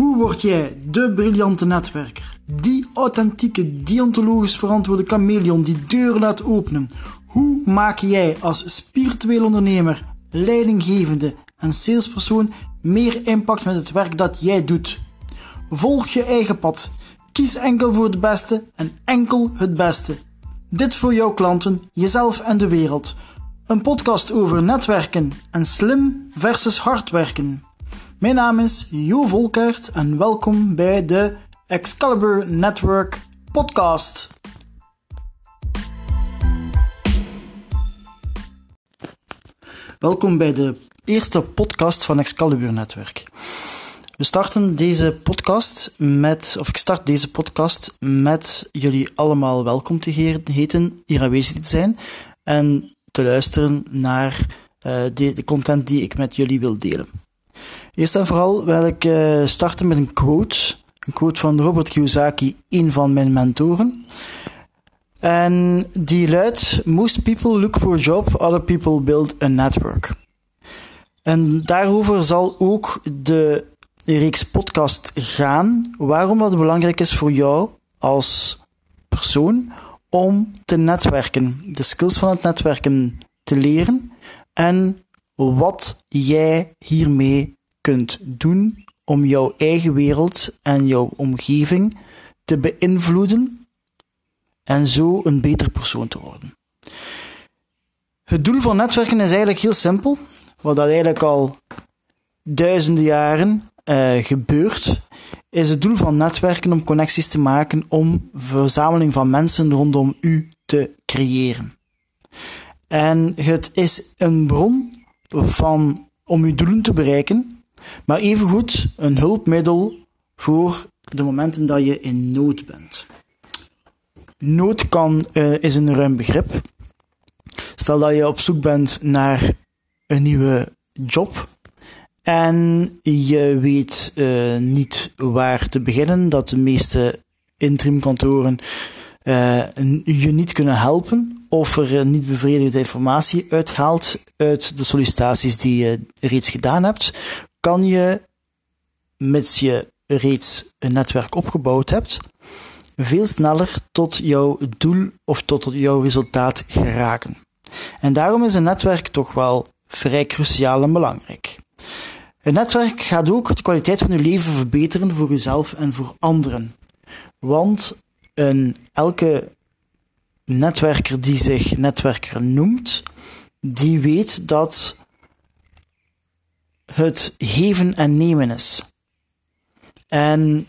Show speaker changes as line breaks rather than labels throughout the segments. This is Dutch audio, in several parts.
Hoe word jij de briljante netwerker? Die authentieke, deontologisch verantwoorde chameleon die deuren laat openen. Hoe maak jij als spiritueel ondernemer, leidinggevende en salespersoon meer impact met het werk dat jij doet? Volg je eigen pad. Kies enkel voor het beste en enkel het beste. Dit voor jouw klanten, jezelf en de wereld. Een podcast over netwerken en slim versus hard werken. Mijn naam is Jo Volkert en welkom bij de Excalibur Network podcast. Welkom bij de eerste podcast van Excalibur Netwerk. We starten deze podcast met, of ik start deze podcast met jullie allemaal welkom te heten, hier aanwezig te zijn en te luisteren naar de, de content die ik met jullie wil delen. Eerst en vooral wil ik uh, starten met een quote. Een quote van Robert Kiyosaki, een van mijn mentoren. En die luidt: Most people look for a job, other people build a network. En daarover zal ook de reeks podcast gaan. Waarom dat belangrijk is voor jou als persoon om te netwerken. De skills van het netwerken te leren en wat jij hiermee doen om jouw eigen wereld en jouw omgeving te beïnvloeden en zo een beter persoon te worden. Het doel van netwerken is eigenlijk heel simpel, wat dat eigenlijk al duizenden jaren uh, gebeurt, is het doel van netwerken om connecties te maken, om verzameling van mensen rondom u te creëren. En het is een bron van, om uw doelen te bereiken, maar evengoed een hulpmiddel voor de momenten dat je in nood bent. Nood kan, uh, is een ruim begrip. Stel dat je op zoek bent naar een nieuwe job en je weet uh, niet waar te beginnen, dat de meeste interimkantoren uh, je niet kunnen helpen of er niet bevredigende informatie uithaalt uit de sollicitaties die je reeds gedaan hebt, kan je, mits je reeds een netwerk opgebouwd hebt, veel sneller tot jouw doel of tot jouw resultaat geraken. En daarom is een netwerk toch wel vrij cruciaal en belangrijk. Een netwerk gaat ook de kwaliteit van je leven verbeteren voor jezelf en voor anderen. Want een, elke netwerker die zich netwerker noemt, die weet dat het geven en nemen is. En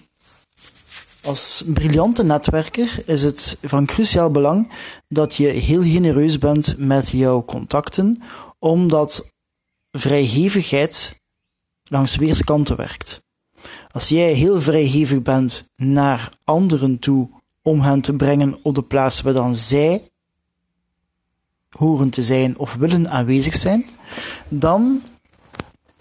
als briljante netwerker is het van cruciaal belang dat je heel genereus bent met jouw contacten, omdat vrijgevigheid langs weerskanten werkt. Als jij heel vrijgevig bent naar anderen toe om hen te brengen op de plaats waar dan zij horen te zijn of willen aanwezig zijn, dan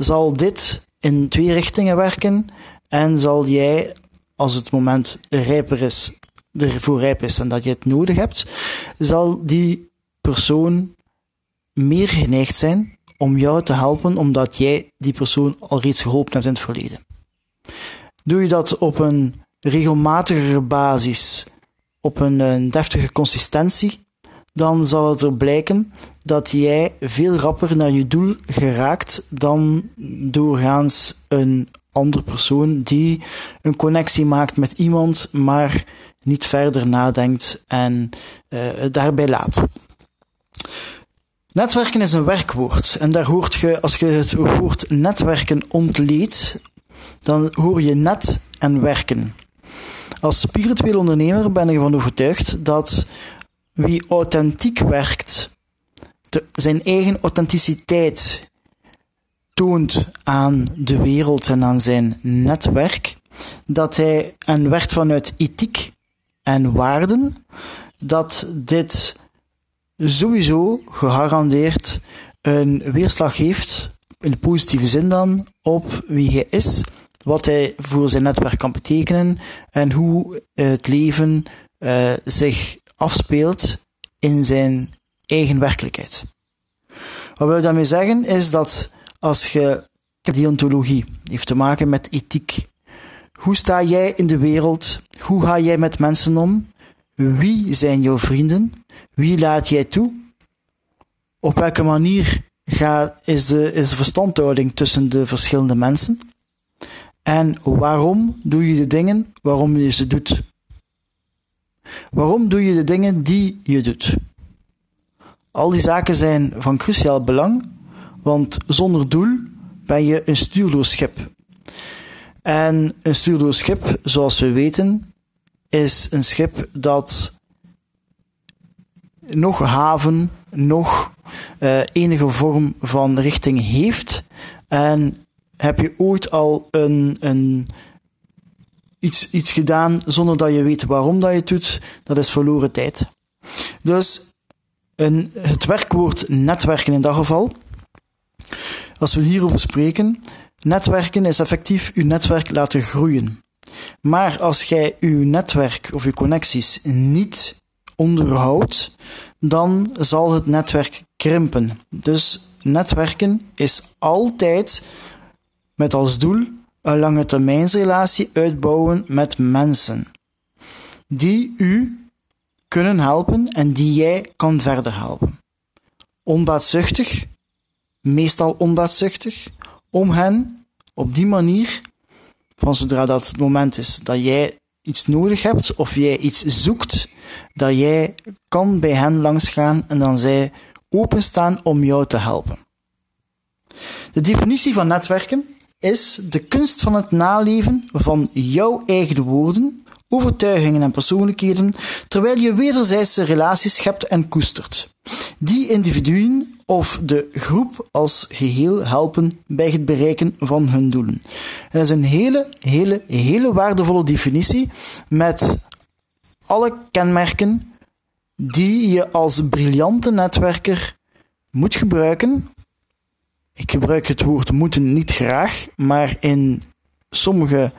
zal dit in twee richtingen werken en zal jij, als het moment rijper is, ervoor rijp is en dat je het nodig hebt, zal die persoon meer geneigd zijn om jou te helpen omdat jij die persoon al reeds geholpen hebt in het verleden. Doe je dat op een regelmatigere basis, op een, een deftige consistentie, dan zal het er blijken dat jij veel rapper naar je doel geraakt dan doorgaans een andere persoon die een connectie maakt met iemand, maar niet verder nadenkt en uh, daarbij laat. Netwerken is een werkwoord en daar hoort je, als je het woord netwerken ontleedt, dan hoor je net en werken. Als spiritueel ondernemer ben ik ervan overtuigd dat wie authentiek werkt, zijn eigen authenticiteit toont aan de wereld en aan zijn netwerk, dat hij en werkt vanuit ethiek en waarden, dat dit sowieso gegarandeerd een weerslag heeft, in de positieve zin dan, op wie hij is, wat hij voor zijn netwerk kan betekenen en hoe het leven uh, zich afspeelt in zijn eigen werkelijkheid. Wat wil ik daarmee zeggen is dat als je deontologie heeft te maken met ethiek, Hoe sta jij in de wereld? Hoe ga jij met mensen om? Wie zijn jouw vrienden? Wie laat jij toe? Op welke manier gaat, is, de, is de verstandhouding tussen de verschillende mensen? En waarom doe je de dingen waarom je ze doet? Waarom doe je de dingen die je doet? Al die zaken zijn van cruciaal belang, want zonder doel ben je een stuurloos schip. En een stuurloos schip, zoals we weten, is een schip dat nog haven, nog uh, enige vorm van richting heeft. En heb je ooit al een, een, iets, iets gedaan zonder dat je weet waarom dat je het doet, dat is verloren tijd. Dus een, het werkwoord netwerken in dat geval, als we hierover spreken, netwerken is effectief uw netwerk laten groeien. Maar als jij uw netwerk of uw connecties niet onderhoudt, dan zal het netwerk krimpen. Dus netwerken is altijd met als doel een lange termijnsrelatie uitbouwen met mensen die u kunnen helpen en die jij kan verder helpen. Onbaatzuchtig, meestal onbaatzuchtig, om hen op die manier, van zodra dat het moment is dat jij iets nodig hebt of jij iets zoekt, dat jij kan bij hen langsgaan en dan zij openstaan om jou te helpen. De definitie van netwerken is de kunst van het naleven van jouw eigen woorden, overtuigingen en persoonlijkheden, terwijl je wederzijdse relaties schept en koestert. Die individuen of de groep als geheel helpen bij het bereiken van hun doelen. En dat is een hele, hele, hele waardevolle definitie met alle kenmerken die je als briljante netwerker moet gebruiken. Ik gebruik het woord moeten niet graag, maar in sommige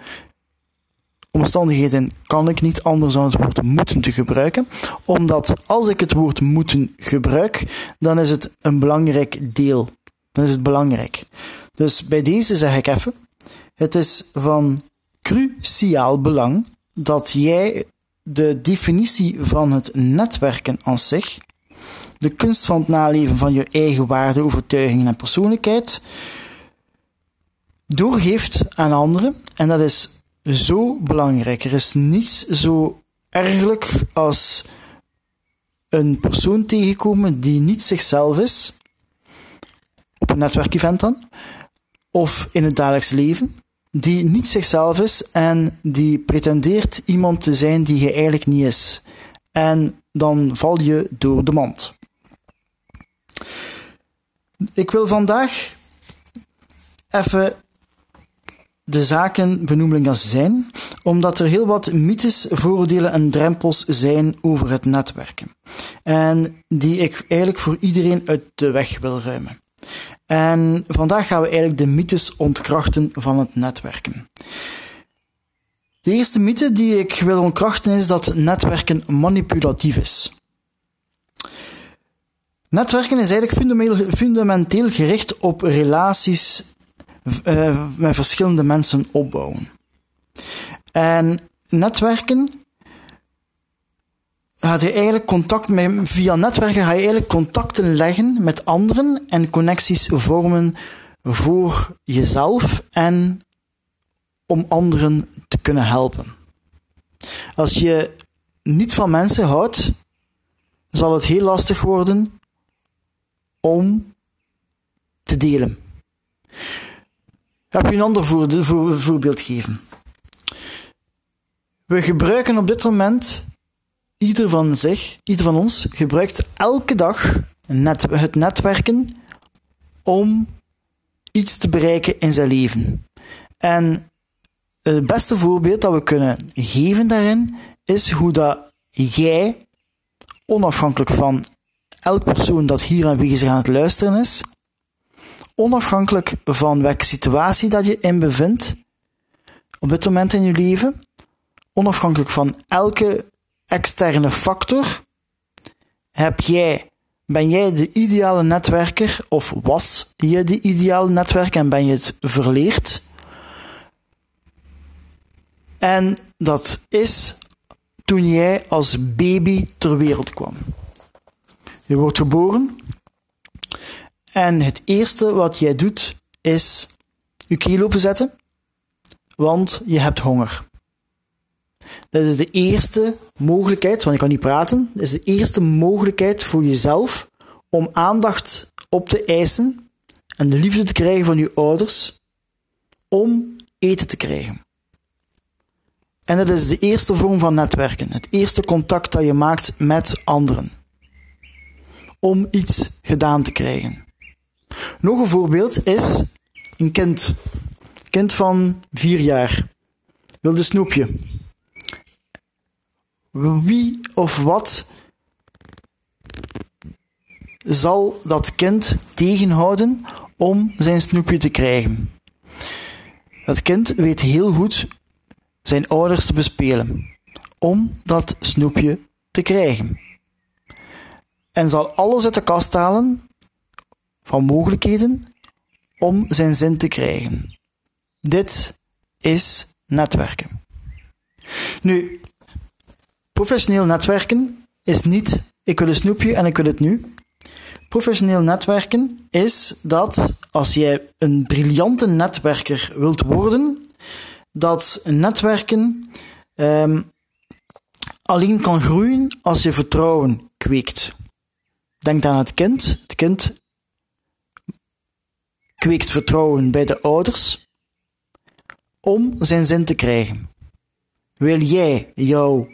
omstandigheden kan ik niet anders dan het woord moeten te gebruiken, omdat als ik het woord moeten gebruik, dan is het een belangrijk deel. Dan is het belangrijk. Dus bij deze zeg ik even, het is van cruciaal belang dat jij de definitie van het netwerken aan zich, de kunst van het naleven van je eigen waarden, overtuigingen en persoonlijkheid, doorgeeft aan anderen. En dat is zo belangrijk. Er is niets zo ergelijk als een persoon tegenkomen die niet zichzelf is, op een netwerkevent dan, of in het dagelijks leven, die niet zichzelf is en die pretendeert iemand te zijn die je eigenlijk niet is. En dan val je door de mand. Ik wil vandaag even de zaken benoemen als zijn, omdat er heel wat mythes, vooroordelen en drempels zijn over het netwerken. En die ik eigenlijk voor iedereen uit de weg wil ruimen. En vandaag gaan we eigenlijk de mythes ontkrachten van het netwerken. De eerste mythe die ik wil ontkrachten is dat netwerken manipulatief is. Netwerken is eigenlijk fundamenteel gericht op relaties uh, met verschillende mensen opbouwen. En netwerken gaat je eigenlijk contact met, via netwerken ga je eigenlijk contacten leggen met anderen en connecties vormen voor jezelf en om anderen te kunnen helpen. Als je niet van mensen houdt, zal het heel lastig worden om te delen. Heb je een ander voorbeeld geven. We gebruiken op dit moment ieder van zich, ieder van ons, gebruikt elke dag net, het netwerken om iets te bereiken in zijn leven. En het beste voorbeeld dat we kunnen geven daarin is hoe dat jij, onafhankelijk van elk persoon dat hier aanwezig aan het luisteren is, onafhankelijk van welke situatie dat je in bevindt, op dit moment in je leven, onafhankelijk van elke externe factor, heb jij, ben jij de ideale netwerker of was je de ideale netwerker en ben je het verleerd? En dat is toen jij als baby ter wereld kwam. Je wordt geboren en het eerste wat jij doet is je keel openzetten, want je hebt honger. Dat is de eerste mogelijkheid, want je kan niet praten, dat is de eerste mogelijkheid voor jezelf om aandacht op te eisen en de liefde te krijgen van je ouders om eten te krijgen. En dat is de eerste vorm van netwerken, het eerste contact dat je maakt met anderen. Om iets gedaan te krijgen. Nog een voorbeeld is een kind. kind van vier jaar. Wilde snoepje. Wie of wat zal dat kind tegenhouden om zijn snoepje te krijgen? Dat kind weet heel goed zijn ouders te bespelen om dat snoepje te krijgen. En zal alles uit de kast halen van mogelijkheden om zijn zin te krijgen. Dit is netwerken. Nu, professioneel netwerken is niet ik wil een snoepje en ik wil het nu. Professioneel netwerken is dat als jij een briljante netwerker wilt worden, dat netwerken um, alleen kan groeien als je vertrouwen kweekt. Denk aan het kind. Het kind kweekt vertrouwen bij de ouders om zijn zin te krijgen. Wil jij jouw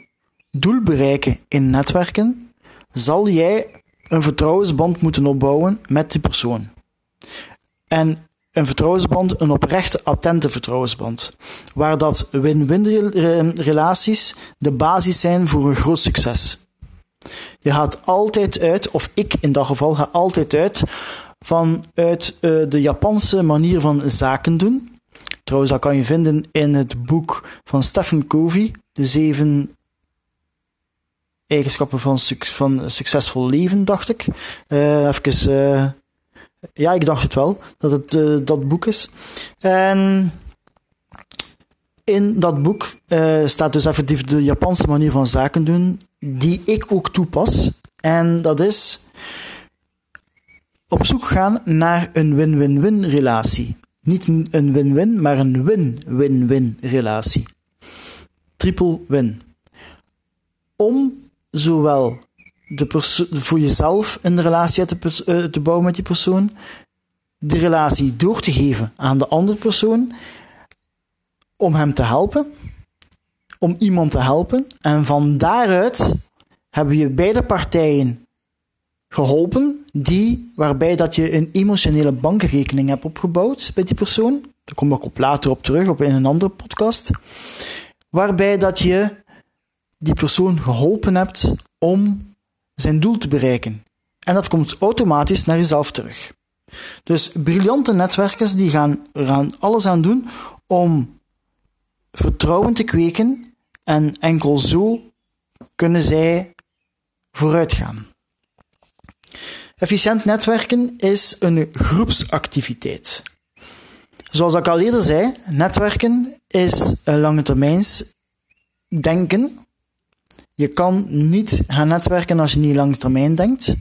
doel bereiken in netwerken, zal jij een vertrouwensband moeten opbouwen met die persoon. En een vertrouwensband, een oprechte, attente vertrouwensband. Waar dat win-win relaties de basis zijn voor een groot succes. Je gaat altijd uit, of ik in dat geval ga altijd uit, vanuit uh, de Japanse manier van zaken doen. Trouwens, dat kan je vinden in het boek van Stephen Covey, De Zeven Eigenschappen van, van Succesvol Leven, dacht ik. Uh, even uh, ja, ik dacht het wel, dat het dat boek is. En in dat boek staat dus effectief de Japanse manier van zaken doen, die ik ook toepas. En dat is op zoek gaan naar een win-win-win relatie. Niet een win-win, maar een win-win-win relatie. Triple win. Om zowel de voor jezelf een relatie te, uh, te bouwen met die persoon, de relatie door te geven aan de andere persoon, om hem te helpen, om iemand te helpen. En van daaruit hebben je beide partijen geholpen, die, waarbij dat je een emotionele bankrekening hebt opgebouwd bij die persoon. Daar kom ik op later op terug, op in een andere podcast. Waarbij dat je die persoon geholpen hebt om zijn doel te bereiken. En dat komt automatisch naar jezelf terug. Dus briljante netwerkers die gaan er alles aan doen om vertrouwen te kweken en enkel zo kunnen zij vooruit gaan. Efficiënt netwerken is een groepsactiviteit. Zoals ik al eerder zei, netwerken is een lange termijns denken je kan niet gaan netwerken als je niet lang termijn denkt.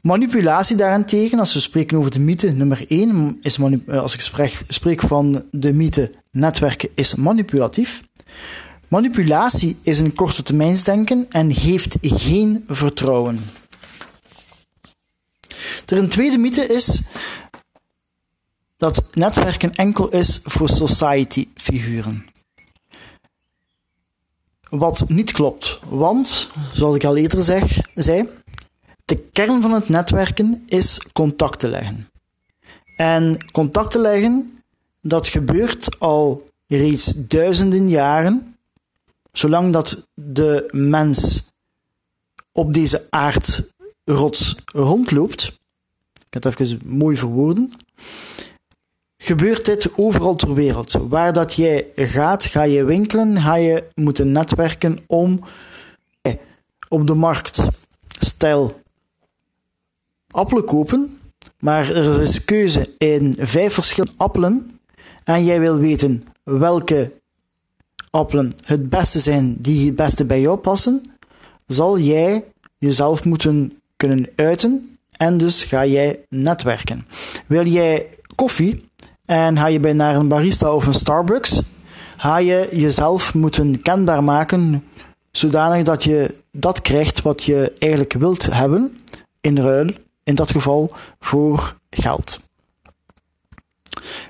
Manipulatie daarentegen, als we spreken over de mythe nummer 1, is eh, als ik spreek, spreek van de mythe netwerken is manipulatief. Manipulatie is een korte termijnsdenken en geeft geen vertrouwen. Er een tweede mythe is dat netwerken enkel is voor society figuren. Wat niet klopt, want, zoals ik al eerder zeg, zei, de kern van het netwerken is contacten leggen. En contacten leggen, dat gebeurt al reeds duizenden jaren, zolang dat de mens op deze aardrots rondloopt. Het even mooi verwoorden gebeurt dit overal ter wereld. Waar dat jij gaat, ga je winkelen, ga je moeten netwerken om op de markt, stel, appelen kopen, maar er is keuze in vijf verschillende appelen en jij wil weten welke appelen het beste zijn die het beste bij jou passen, zal jij jezelf moeten kunnen uiten en dus ga jij netwerken. Wil jij koffie en ga je bij naar een barista of een Starbucks, ga je jezelf moeten kenbaar maken zodanig dat je dat krijgt wat je eigenlijk wilt hebben in ruil, in dat geval voor geld.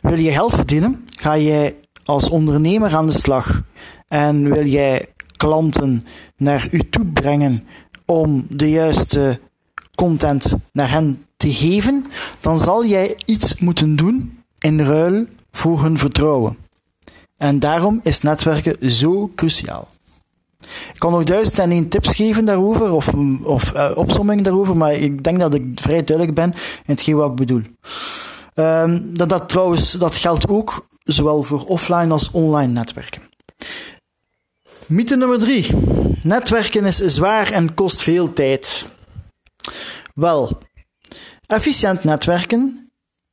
Wil je geld verdienen, ga jij als ondernemer aan de slag en wil jij klanten naar u toe brengen om de juiste content naar hen te geven, dan zal jij iets moeten doen in ruil voor hun vertrouwen. En daarom is netwerken zo cruciaal. Ik kan nog duizend en één tips geven daarover, of, of opsomming daarover, maar ik denk dat ik vrij duidelijk ben in hetgeen wat ik bedoel. Um, dat, dat trouwens, dat geldt ook zowel voor offline als online netwerken. Mythe nummer drie. Netwerken is zwaar en kost veel tijd. Wel, efficiënt netwerken,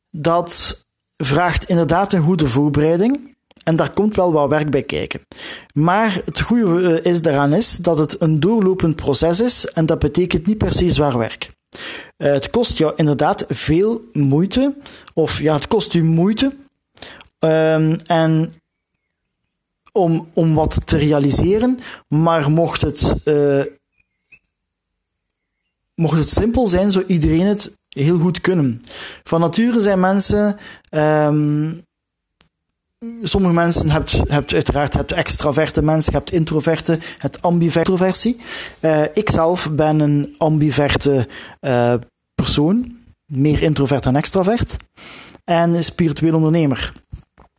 dat vraagt inderdaad een goede voorbereiding. En daar komt wel wat werk bij kijken. Maar het goede eh, is daaraan is dat het een doorlopend proces is en dat betekent niet per se zwaar werk. Eh, het kost jou inderdaad veel moeite, of ja, het kost u moeite. Um, en om, om wat te realiseren, maar mocht het, uh, mocht het simpel zijn, zou iedereen het heel goed kunnen. Van nature zijn mensen. Um, sommige mensen hebt, hebt uiteraard hebt extraverte mensen, hebt introverte, het ambiversie. Uh, ik zelf ben een ambiverte uh, persoon, meer introvert dan extravert, en spiritueel ondernemer.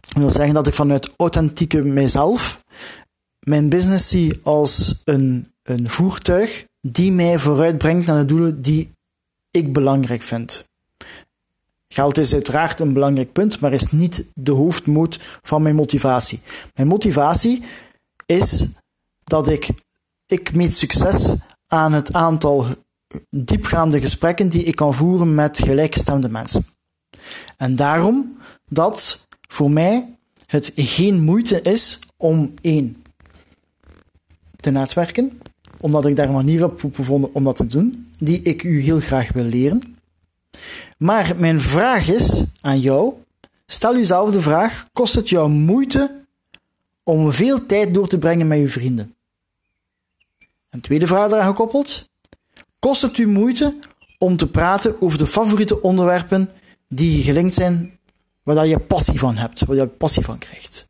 Dat wil zeggen dat ik vanuit authentieke mijzelf mijn business zie als een, een voertuig die mij vooruitbrengt naar de doelen die ik belangrijk vind. Geld is uiteraard een belangrijk punt, maar is niet de hoofdmoot van mijn motivatie. Mijn motivatie is dat ik, ik meet succes aan het aantal diepgaande gesprekken die ik kan voeren met gelijkgestemde mensen. En daarom dat voor mij het geen moeite is om één te netwerken, omdat ik daar een manier op heb gevonden om dat te doen, die ik u heel graag wil leren. Maar mijn vraag is aan jou: stel jezelf de vraag: kost het jou moeite om veel tijd door te brengen met je vrienden? Een tweede vraag eraan gekoppeld: kost het u moeite om te praten over de favoriete onderwerpen die gelinkt zijn waar je passie van hebt, waar je passie van krijgt.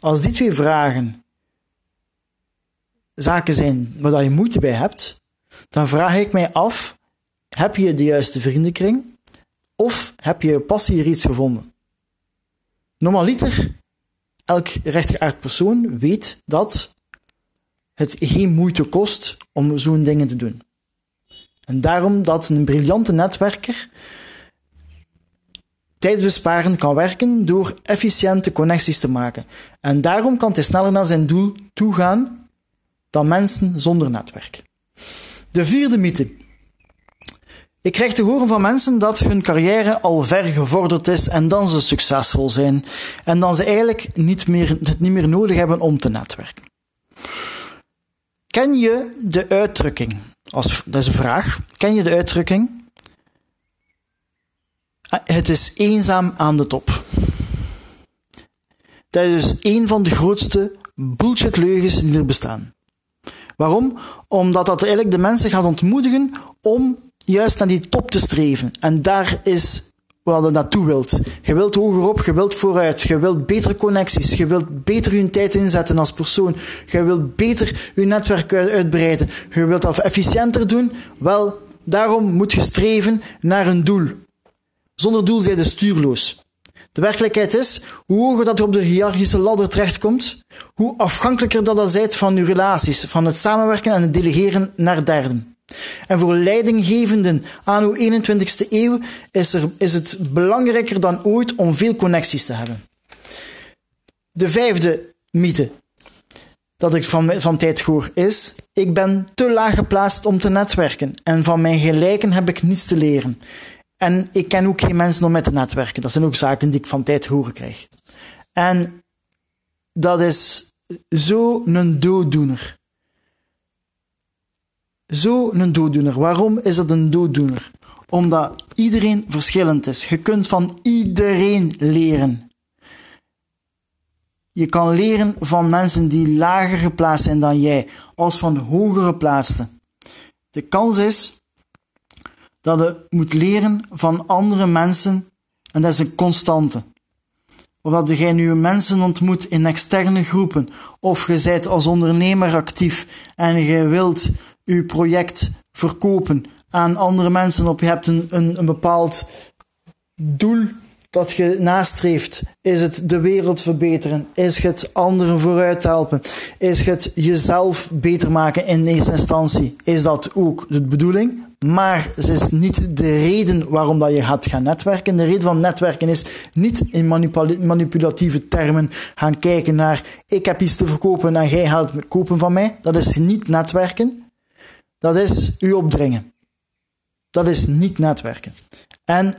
Als die twee vragen zaken zijn waar je moeite bij hebt, dan vraag ik mij af: heb je de juiste vriendenkring of heb je passie reeds gevonden? Normaliter, elk rechtgeaard persoon weet dat het geen moeite kost om zo'n dingen te doen. En daarom dat een briljante netwerker tijdsbesparend kan werken door efficiënte connecties te maken. En daarom kan hij sneller naar zijn doel toegaan dan mensen zonder netwerk. De vierde mythe. Ik krijg te horen van mensen dat hun carrière al ver gevorderd is en dan ze succesvol zijn. En dan ze eigenlijk niet meer, het niet meer nodig hebben om te netwerken. Ken je de uitdrukking? Als, dat is een vraag. Ken je de uitdrukking? Ah, het is eenzaam aan de top. Dat is dus een van de grootste bullshit-leugens die er bestaan. Waarom? Omdat dat eigenlijk de mensen gaat ontmoedigen om juist naar die top te streven. En daar is wat je naartoe wilt. Je wilt hogerop, je wilt vooruit, je wilt betere connecties, je wilt beter je tijd inzetten als persoon, je wilt beter je netwerk uitbreiden, je wilt dat efficiënter doen. Wel, daarom moet je streven naar een doel. Zonder doel zijn je stuurloos. De werkelijkheid is, hoe hoger dat je op de hiërarchische ladder terechtkomt, hoe afhankelijker dat dat zijt van je relaties, van het samenwerken en het delegeren naar derden. En voor leidinggevenden aan uw 21ste eeuw is, er, is het belangrijker dan ooit om veel connecties te hebben. De vijfde mythe dat ik van, van tijd hoor is: ik ben te laag geplaatst om te netwerken en van mijn gelijken heb ik niets te leren. En ik ken ook geen mensen om met te netwerken. Dat zijn ook zaken die ik van tijd horen krijg. En dat is zo'n dooddoener. Zo'n dooddoener. Waarom is dat een dooddoener? Omdat iedereen verschillend is. Je kunt van iedereen leren. Je kan leren van mensen die lager geplaatst zijn dan jij, als van hoger geplaatsten. De kans is dat je moet leren van andere mensen en dat is een constante. Of dat jij nu mensen ontmoet in externe groepen, of je bent als ondernemer actief en je wilt je project verkopen aan andere mensen, of je hebt een, een bepaald doel dat je nastreeft? Is het de wereld verbeteren? Is het anderen vooruit helpen? Is het jezelf beter maken in eerste instantie? Is dat ook de bedoeling? Maar het is niet de reden waarom dat je gaat gaan netwerken. De reden van netwerken is niet in manipulatieve termen gaan kijken naar ik heb iets te verkopen en jij gaat het kopen van mij. Dat is niet netwerken. Dat is u opdringen. Dat is niet netwerken. En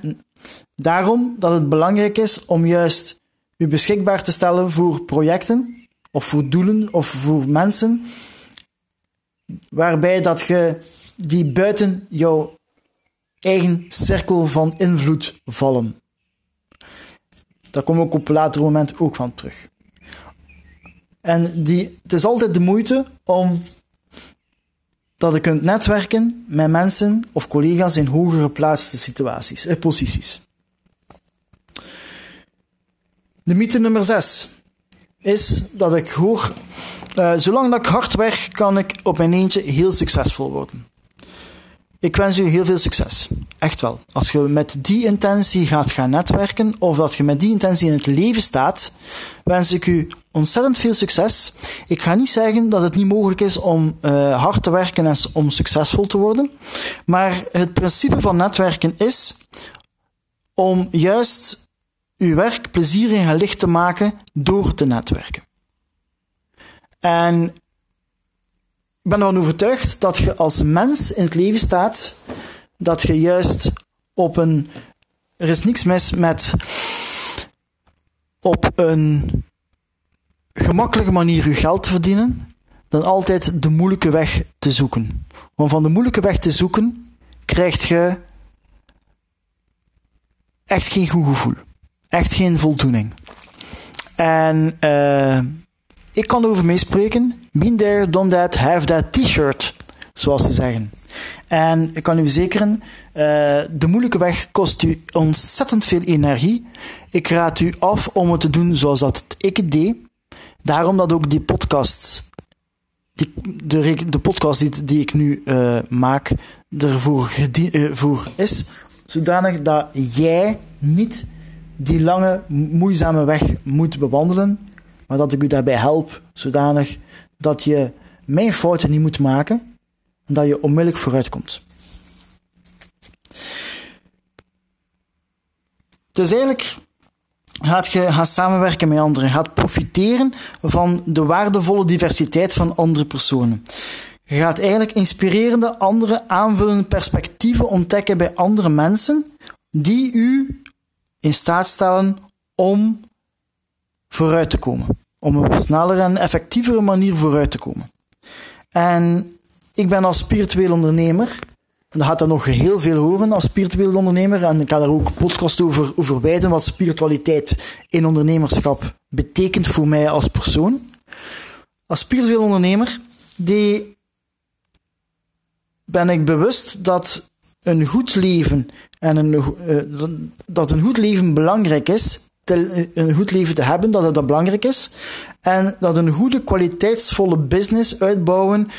Daarom dat het belangrijk is om juist u beschikbaar te stellen voor projecten of voor doelen of voor mensen waarbij dat je die buiten jouw eigen cirkel van invloed vallen. Daar kom ik op een later moment ook van terug. En die, het is altijd de moeite om dat je kunt netwerken met mensen of collega's in hoger geplaatste situaties, eh, posities. De mythe nummer 6 is dat ik hoor, uh, zolang dat ik hard werk, kan ik op mijn eentje heel succesvol worden. Ik wens u heel veel succes. Echt wel. Als je met die intentie gaat gaan netwerken, of dat je met die intentie in het leven staat, wens ik u ontzettend veel succes. Ik ga niet zeggen dat het niet mogelijk is om uh, hard te werken en om succesvol te worden. Maar het principe van netwerken is om juist uw werk plezierig en licht te maken door te netwerken. En ik ben ervan overtuigd dat je als mens in het leven staat, dat je juist op een. Er is niks mis met op een gemakkelijke manier je geld te verdienen, dan altijd de moeilijke weg te zoeken. Want van de moeilijke weg te zoeken, krijg je echt geen goed gevoel. Echt geen voldoening. En uh, ik kan erover meespreken. Been there, done that, have that t-shirt. Zoals ze zeggen. En ik kan u verzekeren, uh, de moeilijke weg kost u ontzettend veel energie. Ik raad u af om het te doen zoals dat ik het deed. Daarom dat ook die podcasts, die, de, de podcast die, ik nu uh, maak, ervoor uh, voor is, zodanig dat jij niet die lange, moeizame weg moet bewandelen, maar dat ik u daarbij help, zodanig dat je mijn fouten niet moet maken en dat je onmiddellijk vooruit komt. Het is eigenlijk gaat je gaan samenwerken met anderen, gaat profiteren van de waardevolle diversiteit van andere personen. Je gaat eigenlijk inspirerende, andere aanvullende perspectieven ontdekken bij andere mensen die u in staat stellen om vooruit te komen. Om op een snellere en effectievere manier vooruit te komen. En ik ben als spiritueel ondernemer, en dat gaat er nog heel veel horen als spiritueel ondernemer, en ik ga daar ook podcast over, over wijden, wat spiritualiteit in ondernemerschap betekent voor mij als persoon. Als spiritueel ondernemer, die ben ik bewust dat een goed leven en een, uh, dat een goed leven belangrijk is, een goed leven te hebben, dat dat belangrijk is. En dat een goede, kwaliteitsvolle business uitbouwen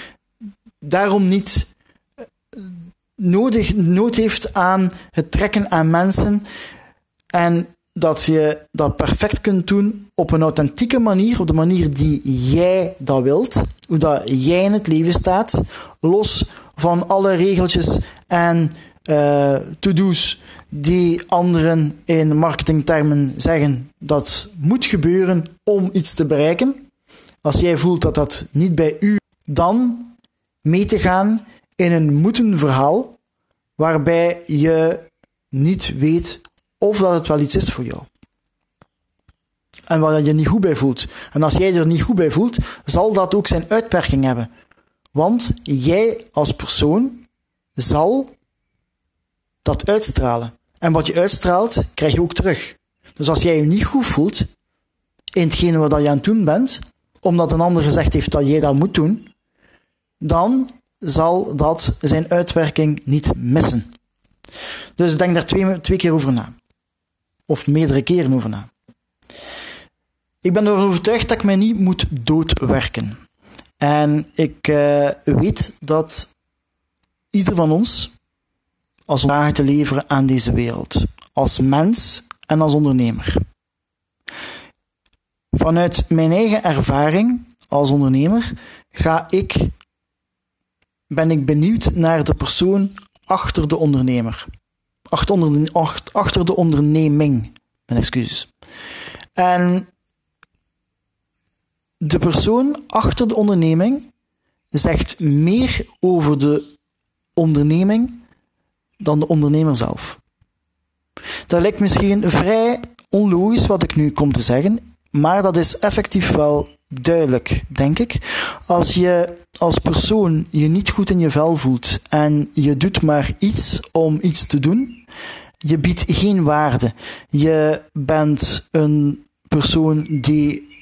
daarom niet eh, nodig, nood heeft aan het trekken aan mensen. En dat je dat perfect kunt doen op een authentieke manier, op de manier die jij dat wilt, hoe dat jij in het leven staat, los van alle regeltjes en uh, to-do's die anderen in marketingtermen zeggen dat moet gebeuren om iets te bereiken. Als jij voelt dat dat niet bij u, dan mee te gaan in een moeten verhaal waarbij je niet weet of dat het wel iets is voor jou. en waar je je niet goed bij voelt. En als jij er niet goed bij voelt, zal dat ook zijn uitwerking hebben. Want jij als persoon zal dat uitstralen. En wat je uitstraalt, krijg je ook terug. Dus als jij je niet goed voelt in hetgene wat je aan het doen bent, omdat een ander gezegd heeft dat jij dat moet doen, dan zal dat zijn uitwerking niet missen. Dus denk daar twee, twee keer over na. Of meerdere keren over na. Ik ben ervan overtuigd dat ik mij niet moet doodwerken. En ik uh, weet dat ieder van ons als vragen te leveren aan deze wereld. Als mens en als ondernemer. Vanuit mijn eigen ervaring als ondernemer ga ik, ben ik benieuwd naar de persoon achter de ondernemer. Achter, achter de onderneming. Mijn excuses. En de persoon achter de onderneming zegt meer over de onderneming dan de ondernemer zelf. Dat lijkt misschien vrij onlogisch wat ik nu kom te zeggen, maar dat is effectief wel duidelijk, denk ik. Als je als persoon je niet goed in je vel voelt en je doet maar iets om iets te doen, je biedt geen waarde. Je bent een persoon die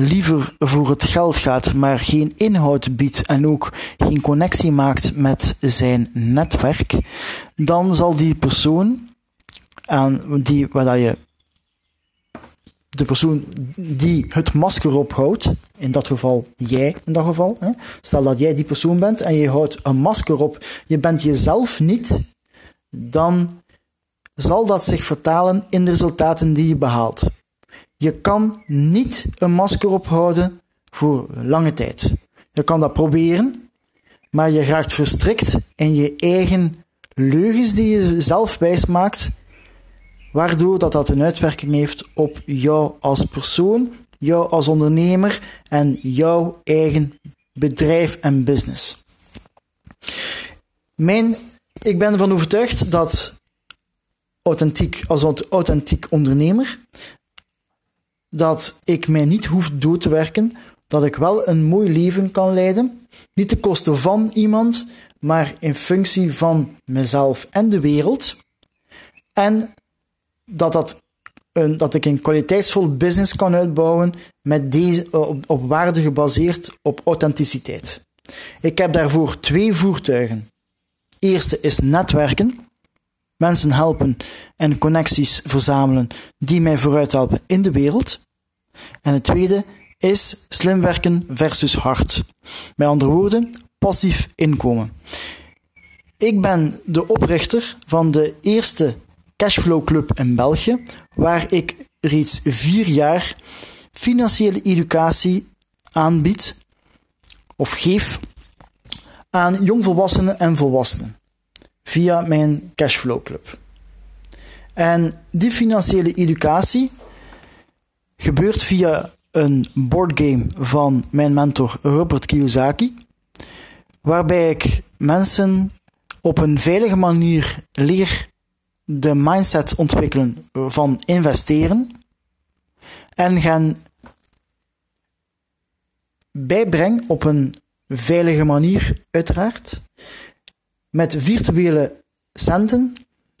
liever voor het geld gaat, maar geen inhoud biedt en ook geen connectie maakt met zijn netwerk, dan zal die persoon aan die waar je de persoon die het masker ophoudt, in dat geval jij in dat geval, hè, stel dat jij die persoon bent en je houdt een masker op, je bent jezelf niet, dan zal dat zich vertalen in de resultaten die je behaalt. Je kan niet een masker ophouden voor lange tijd. Je kan dat proberen, maar je raakt verstrikt in je eigen leugens die je zelf wijs maakt, waardoor dat, dat een uitwerking heeft op jou als persoon, jou als ondernemer en jouw eigen bedrijf en business. Mijn, ik ben ervan overtuigd dat authentiek, als authentiek ondernemer, dat ik mij niet hoef dood te werken, dat ik wel een mooi leven kan leiden, niet ten koste van iemand, maar in functie van mezelf en de wereld. En dat, dat, een, dat ik een kwaliteitsvol business kan uitbouwen met deze, op, op waarde gebaseerd op authenticiteit. Ik heb daarvoor twee voertuigen. Eerste is netwerken mensen helpen en connecties verzamelen die mij vooruit helpen in de wereld. En het tweede is slim werken versus hard. Met andere woorden, passief inkomen. Ik ben de oprichter van de eerste Cashflow Club in België, waar ik reeds vier jaar financiële educatie aanbied of geef aan jongvolwassenen en volwassenen via mijn Cashflow Club. En die financiële educatie gebeurt via een boardgame van mijn mentor Robert Kiyosaki, waarbij ik mensen op een veilige manier leer de mindset ontwikkelen van investeren en gaan bijbrengen op een veilige manier, uiteraard, met virtuele centen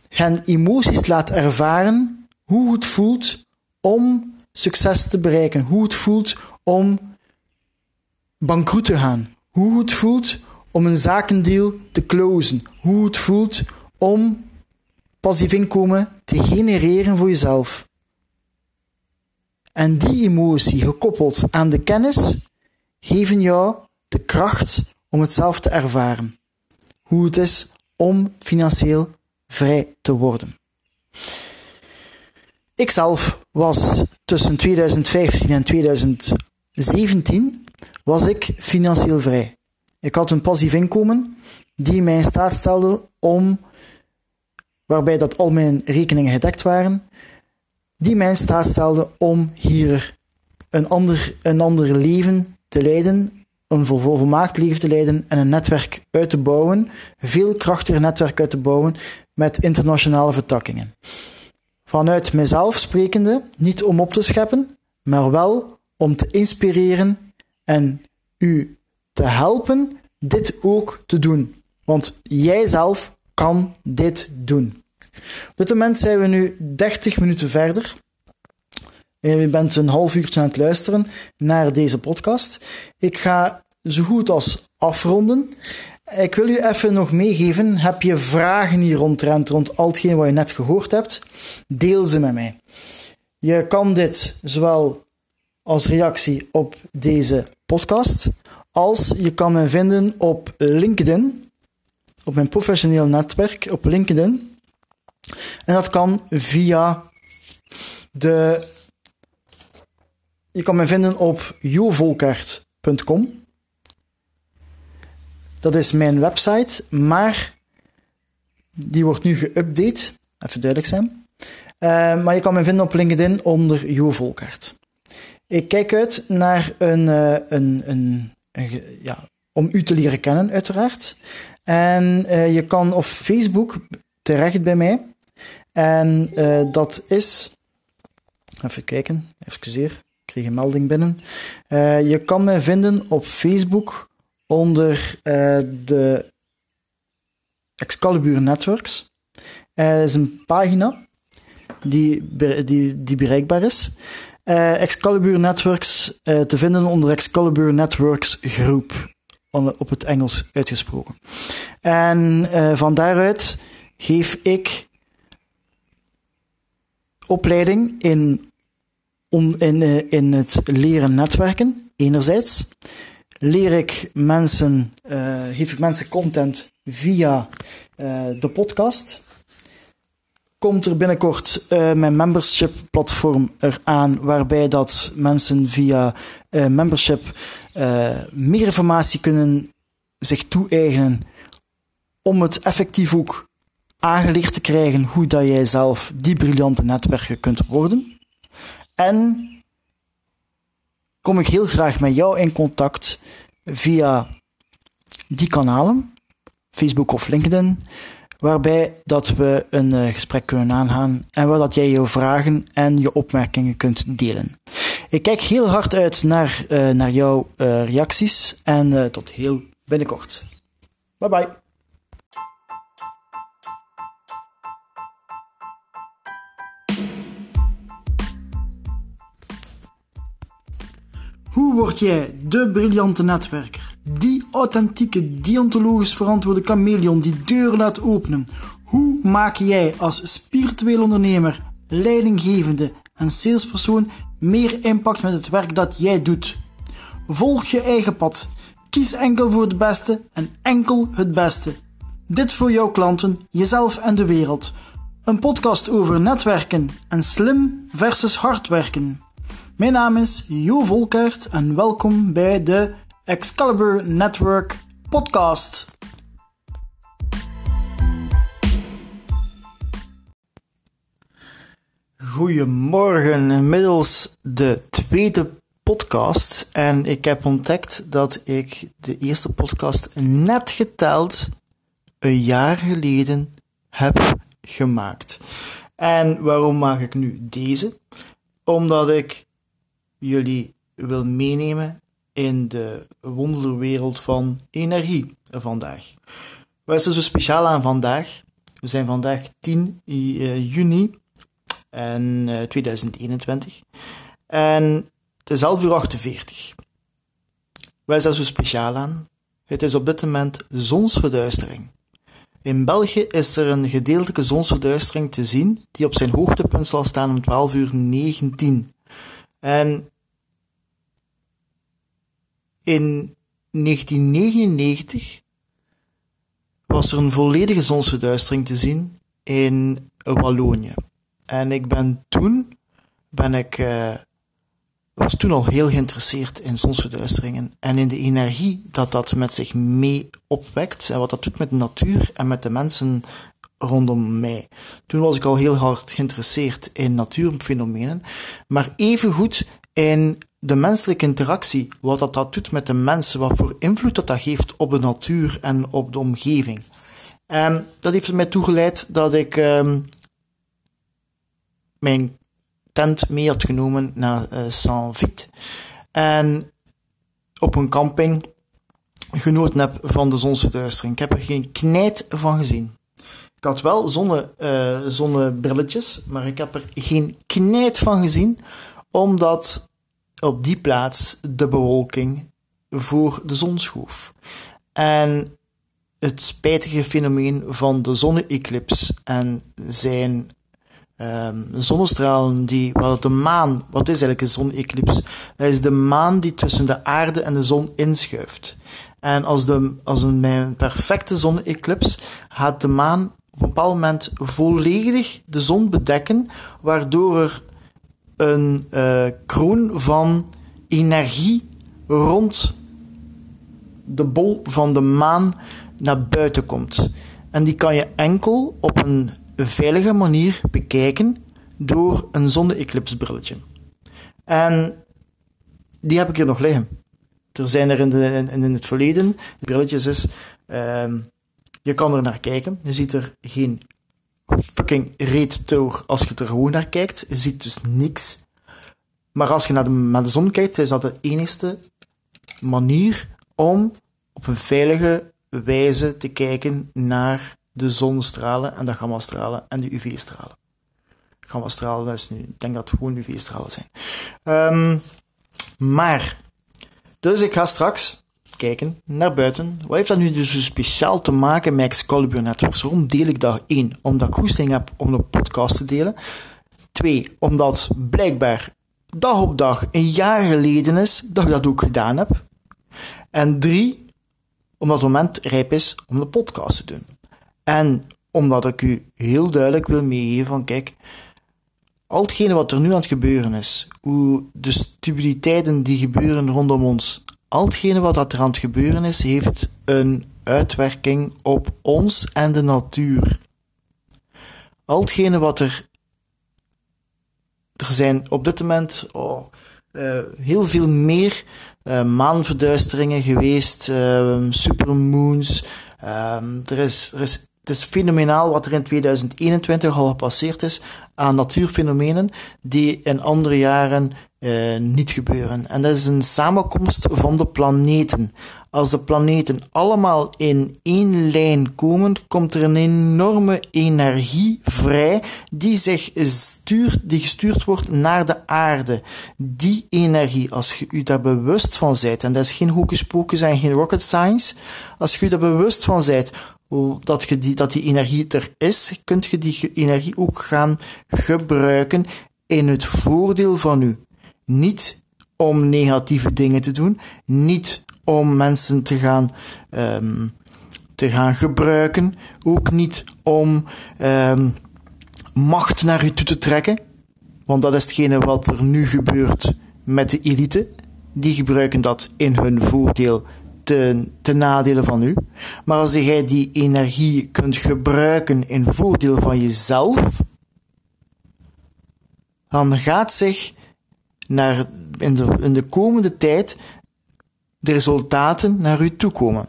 hen emoties laat ervaren hoe het voelt om succes te bereiken, hoe het voelt om bankroet te gaan, hoe het voelt om een zakendeal te closen, hoe het voelt om passief inkomen te genereren voor jezelf. En die emotie gekoppeld aan de kennis geven jou de kracht om het zelf te ervaren hoe het is om financieel vrij te worden. Ikzelf was tussen 2015 en 2017 was ik financieel vrij. Ik had een passief inkomen die mij staat stelde om, waarbij dat al mijn rekeningen gedekt waren, die mij in staat stelde om hier een ander, een ander leven te leiden een volmaakt te leiden en een netwerk uit te bouwen, veel krachtiger netwerk uit te bouwen met internationale vertakkingen. Vanuit mezelf sprekende, niet om op te scheppen, maar wel om te inspireren en u te helpen dit ook te doen. Want jij zelf kan dit doen. Op dit moment zijn we nu 30 minuten verder. Je bent een half uurtje aan het luisteren naar deze podcast. Ik ga zo goed als afronden. Ik wil u even nog meegeven. Heb je vragen hier rondtrend, rond al hetgeen wat je net gehoord hebt? Deel ze met mij. Je kan dit zowel als reactie op deze podcast, als je kan me vinden op LinkedIn, op mijn professioneel netwerk op LinkedIn. En dat kan via de. Je kan me vinden op jovolkert.com. Dat is mijn website, maar die wordt nu geüpdate. Even duidelijk zijn. Uh, maar je kan me vinden op LinkedIn onder Jo Volkert. Ik kijk uit naar een, uh, een, een, ja, om u te leren kennen, uiteraard. En uh, je kan op Facebook terecht bij mij. En dat is. Even kijken, excuseer, kreeg een melding binnen. je kan me vinden op Facebook onder de Excalibur Networks. Er is een pagina die, die, die bereikbaar is. Uh, Excalibur Networks uh, te vinden onder Excalibur Networks Groep, op het Engels uitgesproken. En uh, van daaruit geef ik opleiding in, on, in, in het leren netwerken, enerzijds. Leer ik mensen, geef ik mensen content via de podcast komt er binnenkort mijn membership platform eraan, waarbij dat mensen via membership meer informatie kunnen zich toe-eigenen om het effectief ook aangeleerd te krijgen hoe dat jij zelf die briljante netwerken kunt worden. En kom ik heel graag met jou in contact via die kanalen, Facebook of LinkedIn, waarbij dat we een uh, gesprek kunnen aangaan en waar dat jij je vragen en je opmerkingen kunt delen. Ik kijk heel hard uit naar, uh, naar jouw uh, reacties en tot heel binnenkort. Bye bye. Hoe word jij de briljante netwerker? Die authentieke, deontologisch verantwoorde chameleon die deuren laat openen. Hoe maak jij als spiritueel ondernemer, leidinggevende en salespersoon meer impact met het werk dat jij doet? Volg je eigen pad. Kies enkel voor het beste en enkel het beste. Dit voor jouw klanten, jezelf en de wereld. Een podcast over netwerken en slim versus hard werken. Mijn naam is Jo Volkert en welkom bij de Excalibur Network podcast. Goedemorgen, inmiddels de tweede podcast. En ik heb ontdekt dat ik de eerste podcast net geteld een jaar geleden heb gemaakt. En waarom maak ik nu deze? Omdat ik jullie wil meenemen in de wonderwereld van energie vandaag. Wat is er zo speciaal aan vandaag? We zijn vandaag 10 eh, juni en, 2021 en het is 11 uur 48. Wat is er zo speciaal aan? Het is op dit moment zonsverduistering. In België is er een gedeeltelijke zonsverduistering te zien die op zijn hoogtepunt zal staan om 12 uur 19. En in 1999 was er een volledige zonsverduistering te zien in Wallonië. En ik ben toen, ben ik, uh, was toen al heel geïnteresseerd in zonsverduisteringen en in de energie dat dat met zich mee opwekt en wat dat doet met de natuur en met de mensen rondom mij. Toen was ik al heel hard geïnteresseerd in natuurfenomenen, maar evengoed in de menselijke interactie, wat dat, dat doet met de mensen, wat voor invloed dat dat geeft op de natuur en op de omgeving. En dat heeft mij toegeleid dat ik um, mijn tent mee had genomen naar uh, Saint-Vite. En op een camping genoten heb van de zonsverduistering. Ik heb er geen knijt van gezien. Ik had wel zonne, uh, zonnebrilletjes, maar ik heb er geen knijt van gezien, omdat op die plaats de bewolking voor de zon schoof. En het spijtige fenomeen van de zonne-eclips en zijn um, zonnestralen die, wat de maan, wat is eigenlijk een zonne-eclips? Dat is de maan die tussen de aarde en de zon inschuift. En als, de, als een, een perfecte zonne-eclips gaat de maan op een bepaald moment volledig de zon bedekken, waardoor er een uh, kroon van energie rond de bol van de maan naar buiten komt. En die kan je enkel op een veilige manier bekijken door een zonne-eclipsbrilletje. En die heb ik hier nog liggen. Er zijn er in, in, het verleden brilletjes is. Uh, je kan er naar kijken. Je ziet er geen fucking reet tour als je er gewoon naar kijkt. Je ziet dus niks. Maar als je naar de, naar de zon kijkt, is dat de enige manier om op een veilige wijze te kijken naar de zonnestralen en de gammastralen en de UV-stralen. Gammastralen, is nu, ik denk dat het gewoon UV-stralen zijn. Um, maar, dus ik ga straks kijken naar buiten. Wat heeft dat nu dus speciaal te maken met Excalibur Networks? Waarom deel ik dat? Eén, omdat ik goesting heb om een podcast te delen. Twee, omdat blijkbaar dag op dag een jaar geleden is dat ik dat ook gedaan heb. En drie, omdat het moment rijp is om de podcast te doen. En omdat ik u heel duidelijk wil meegeven van kijk, al hetgene wat er nu aan het gebeuren is, hoe de stabiliteiten die gebeuren rondom ons, al hetgene wat er aan het gebeuren is, heeft een uitwerking op ons en de natuur. Al hetgene wat er. Er zijn op dit moment oh, uh, heel veel meer uh, maanverduisteringen geweest, uh, supermoons. Um, er is, er is het is fenomenaal wat er in 2021 al gepasseerd is aan natuurfenomenen die in andere jaren uh, niet gebeuren. En dat is een samenkomst van de planeten. Als de planeten allemaal in één lijn komen, komt er een enorme energie vrij die zich stuurt, die gestuurd wordt naar de aarde. Die energie, als je u daar bewust van bent, en dat is geen hocus pocus en geen rocket science, als je u daar bewust van bent, dat, die, dat die energie er is, kunt je die energie ook gaan gebruiken in het voordeel van u. Niet om negatieve dingen te doen, niet om mensen te gaan, um, te gaan gebruiken, ook niet om um, macht naar u toe te trekken, want dat is hetgene wat er nu gebeurt met de elite. Die gebruiken dat in hun voordeel ten, ten nadele van u. Maar als jij die energie kunt gebruiken in voordeel van jezelf, dan gaat zich naar, in, de, in de komende tijd de resultaten naar u toe komen.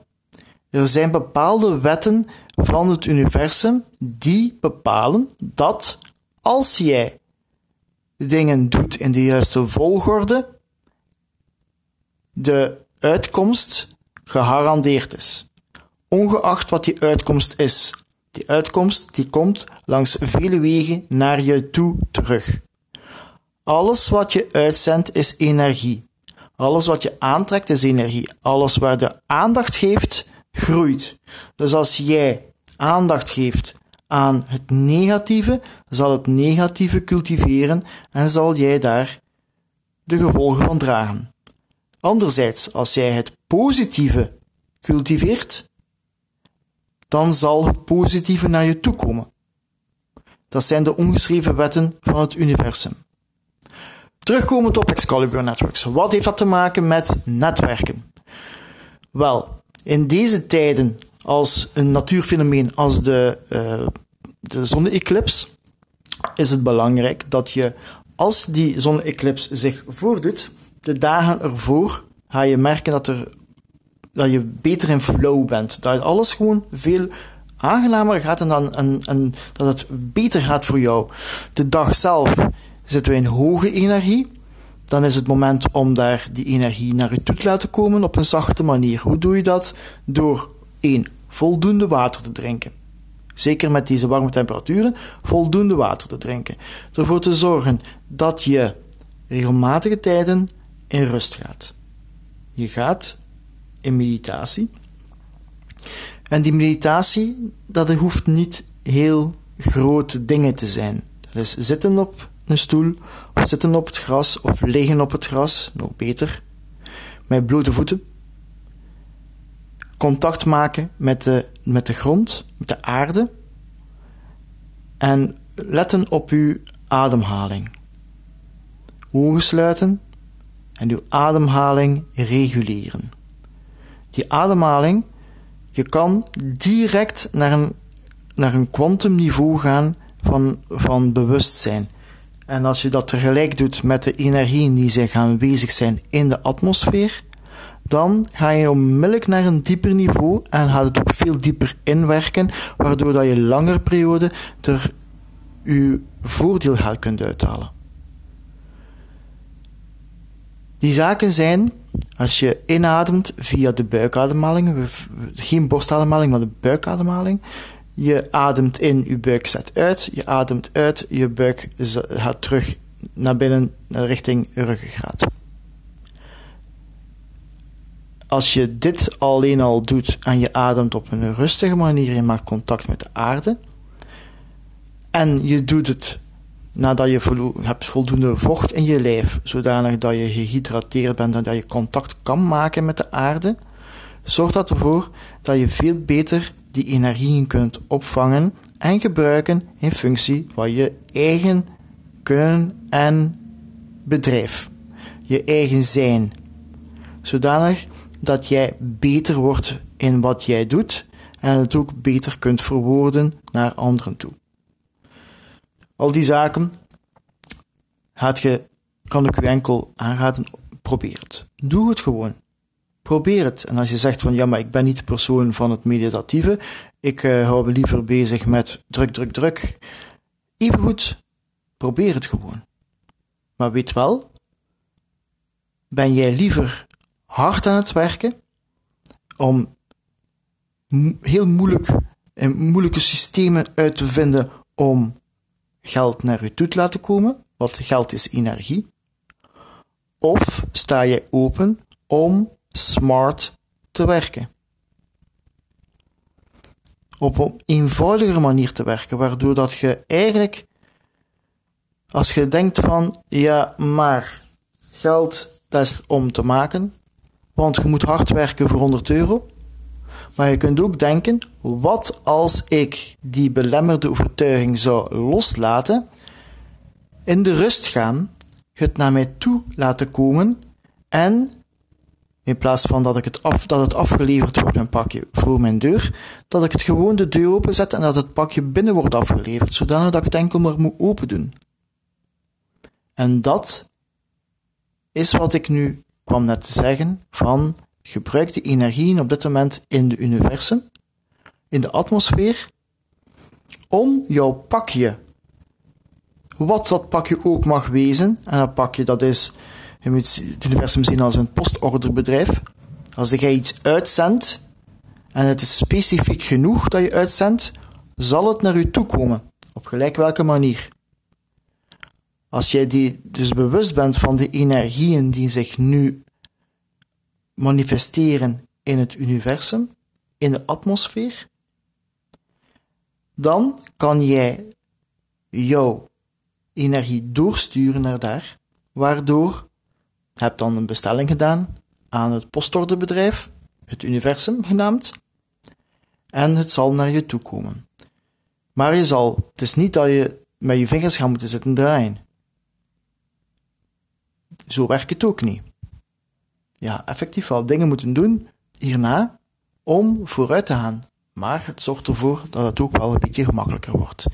Er zijn bepaalde wetten van het universum die bepalen dat als jij dingen doet in de juiste volgorde, de uitkomst gegarandeerd is. Ongeacht wat die uitkomst is. Die uitkomst die komt langs vele wegen naar je toe terug. Alles wat je uitzendt is energie. Alles wat je aantrekt is energie. Alles waar de aandacht geeft, groeit. Dus als jij aandacht geeft aan het negatieve, zal het negatieve cultiveren en zal jij daar de gevolgen van dragen. Anderzijds, als jij het positieve cultiveert, dan zal het positieve naar je toe komen. Dat zijn de ongeschreven wetten van het universum. Terugkomend op Excalibur Networks. Wat heeft dat te maken met netwerken? Wel, in deze tijden als een natuurfenomeen als de, uh, de zonne-eclips is het belangrijk dat je, als die zonne-eclips zich voordoet, de dagen ervoor ga je merken dat, er, dat je beter in flow bent. Dat alles gewoon veel aangenamer gaat en, dan, en, en dat het beter gaat voor jou. De dag zelf Zitten we in hoge energie, dan is het moment om daar die energie naar u toe te laten komen op een zachte manier. Hoe doe je dat? Door 1. Voldoende water te drinken. Zeker met deze warme temperaturen, voldoende water te drinken. Ervoor te zorgen dat je regelmatige tijden in rust gaat. Je gaat in meditatie. En die meditatie, dat hoeft niet heel grote dingen te zijn. Dat is zitten op een stoel, of zitten op het gras, of liggen op het gras, nog beter. Met blote voeten. Contact maken met de, met de grond, met de aarde. En letten op uw ademhaling. Ogen sluiten en uw ademhaling reguleren. Die ademhaling, je kan direct naar een, naar een kwantumniveau gaan van, van bewustzijn. En als je dat tegelijk doet met de energieën die zich aanwezig zijn in de atmosfeer, dan ga je onmiddellijk naar een dieper niveau en gaat het ook veel dieper inwerken, waardoor dat je langere periode er je voordeel gaat kunt uithalen. Die zaken zijn, als je inademt via de buikademhaling, geen borstademhaling, maar de buikademhaling, je ademt in, je buik zet uit, je ademt uit, je buik gaat terug naar binnen richting ruggengraat. Als je dit alleen al doet en je ademt op een rustige manier, je maakt contact met de aarde, en je doet het nadat je hebt voldoende vocht in je lijf, zodanig dat je gehydrateerd bent en dat je contact kan maken met de aarde, zorgt dat ervoor dat je veel beter die energieën kunt opvangen en gebruiken in functie van je eigen kunnen en bedrijf. Je eigen zijn. Zodanig dat jij beter wordt in wat jij doet en het ook beter kunt verwoorden naar anderen toe. Al die zaken gaat je, kan ik u enkel aanraden, probeer het. Doe het gewoon. Probeer het. En als je zegt van ja, maar ik ben niet de persoon van het meditatieve, ik uh, hou me liever bezig met druk, druk, druk. Even goed, probeer het gewoon. Maar weet wel, ben jij liever hard aan het werken om heel moeilijk en moeilijke systemen uit te vinden om geld naar u toe te laten komen, want geld is energie. Of sta je open om smart te werken. Op een eenvoudigere manier te werken, waardoor dat je eigenlijk, als je denkt van, ja, maar geld, dat is om te maken, want je moet hard werken voor 100 euro. Maar je kunt ook denken, wat als ik die belemmerde overtuiging zou loslaten, in de rust gaan, het naar mij toe laten komen en in plaats van dat, ik het, af, dat het afgeleverd wordt, mijn pakje, voor mijn deur, dat ik het gewoon de deur openzet en dat het pakje binnen wordt afgeleverd, zodanig dat ik het enkel maar moet open doen. En dat is wat ik nu kwam net te zeggen van gebruik die energieën op dit moment in de universum, in de atmosfeer, om jouw pakje, wat dat pakje ook mag wezen, en dat pakje dat is, je moet het universum zien als een postorderbedrijf, als jij iets uitzendt, en het is specifiek genoeg dat je uitzendt, zal het naar je toe komen, op gelijk welke manier. Als jij die dus bewust bent van de energieën die zich nu manifesteren in het universum, in de atmosfeer, dan kan jij jouw energie doorsturen naar daar, waardoor je hebt dan een bestelling gedaan aan het postorderbedrijf, het universum genaamd, en het zal naar je toe komen. Maar je zal, het is niet dat je met je vingers gaat moeten zitten draaien. Zo werkt het ook niet ja, effectief wel dingen moeten doen hierna om vooruit te gaan. Maar het zorgt ervoor dat het ook wel een beetje gemakkelijker wordt.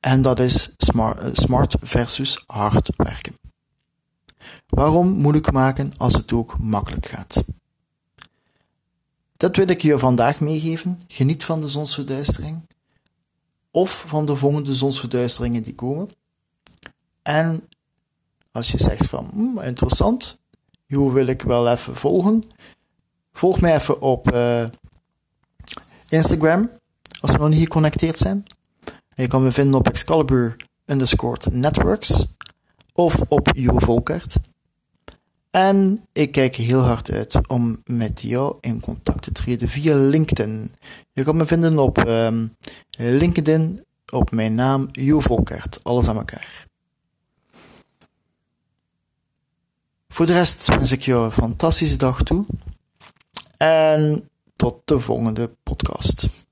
En dat is smart versus hard werken. Waarom moeilijk maken als het ook makkelijk gaat? Dat wil ik je vandaag meegeven. Geniet van de zonsverduistering. Of van de volgende zonsverduisteringen die komen. En Als je zegt van, hm, interessant, hoe wil ik wel even volgen? Volg mij even op uh, Instagram, als we nog niet geconnecteerd zijn. je kan me vinden op Excalibur underscore networks of op Jo Volkert. En ik kijk heel hard uit om met jou in contact te treden via LinkedIn. Je kan me vinden op um, LinkedIn op mijn naam Jo Volkert. Alles aan elkaar. Voor de rest wens ik jou een fantastische dag toe. En tot de volgende podcast.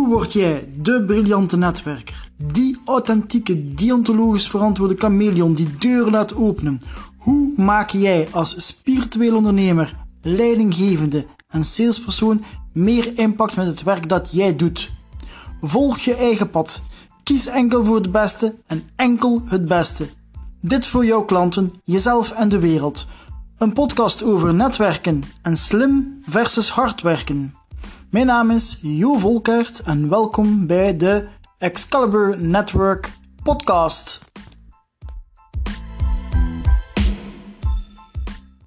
Hoe word jij de briljante netwerker? Die authentieke, deontologisch verantwoorde chameleon die deuren laat openen. Hoe maak jij als spiritueel ondernemer, leidinggevende en salespersoon meer impact met het werk dat jij doet? Volg je eigen pad. Kies enkel voor het beste en enkel het beste. Dit voor jouw klanten, jezelf en de wereld. Een podcast over netwerken en slim versus hard werken. Mijn naam is Jo Volkert en welkom bij de Excalibur Network podcast.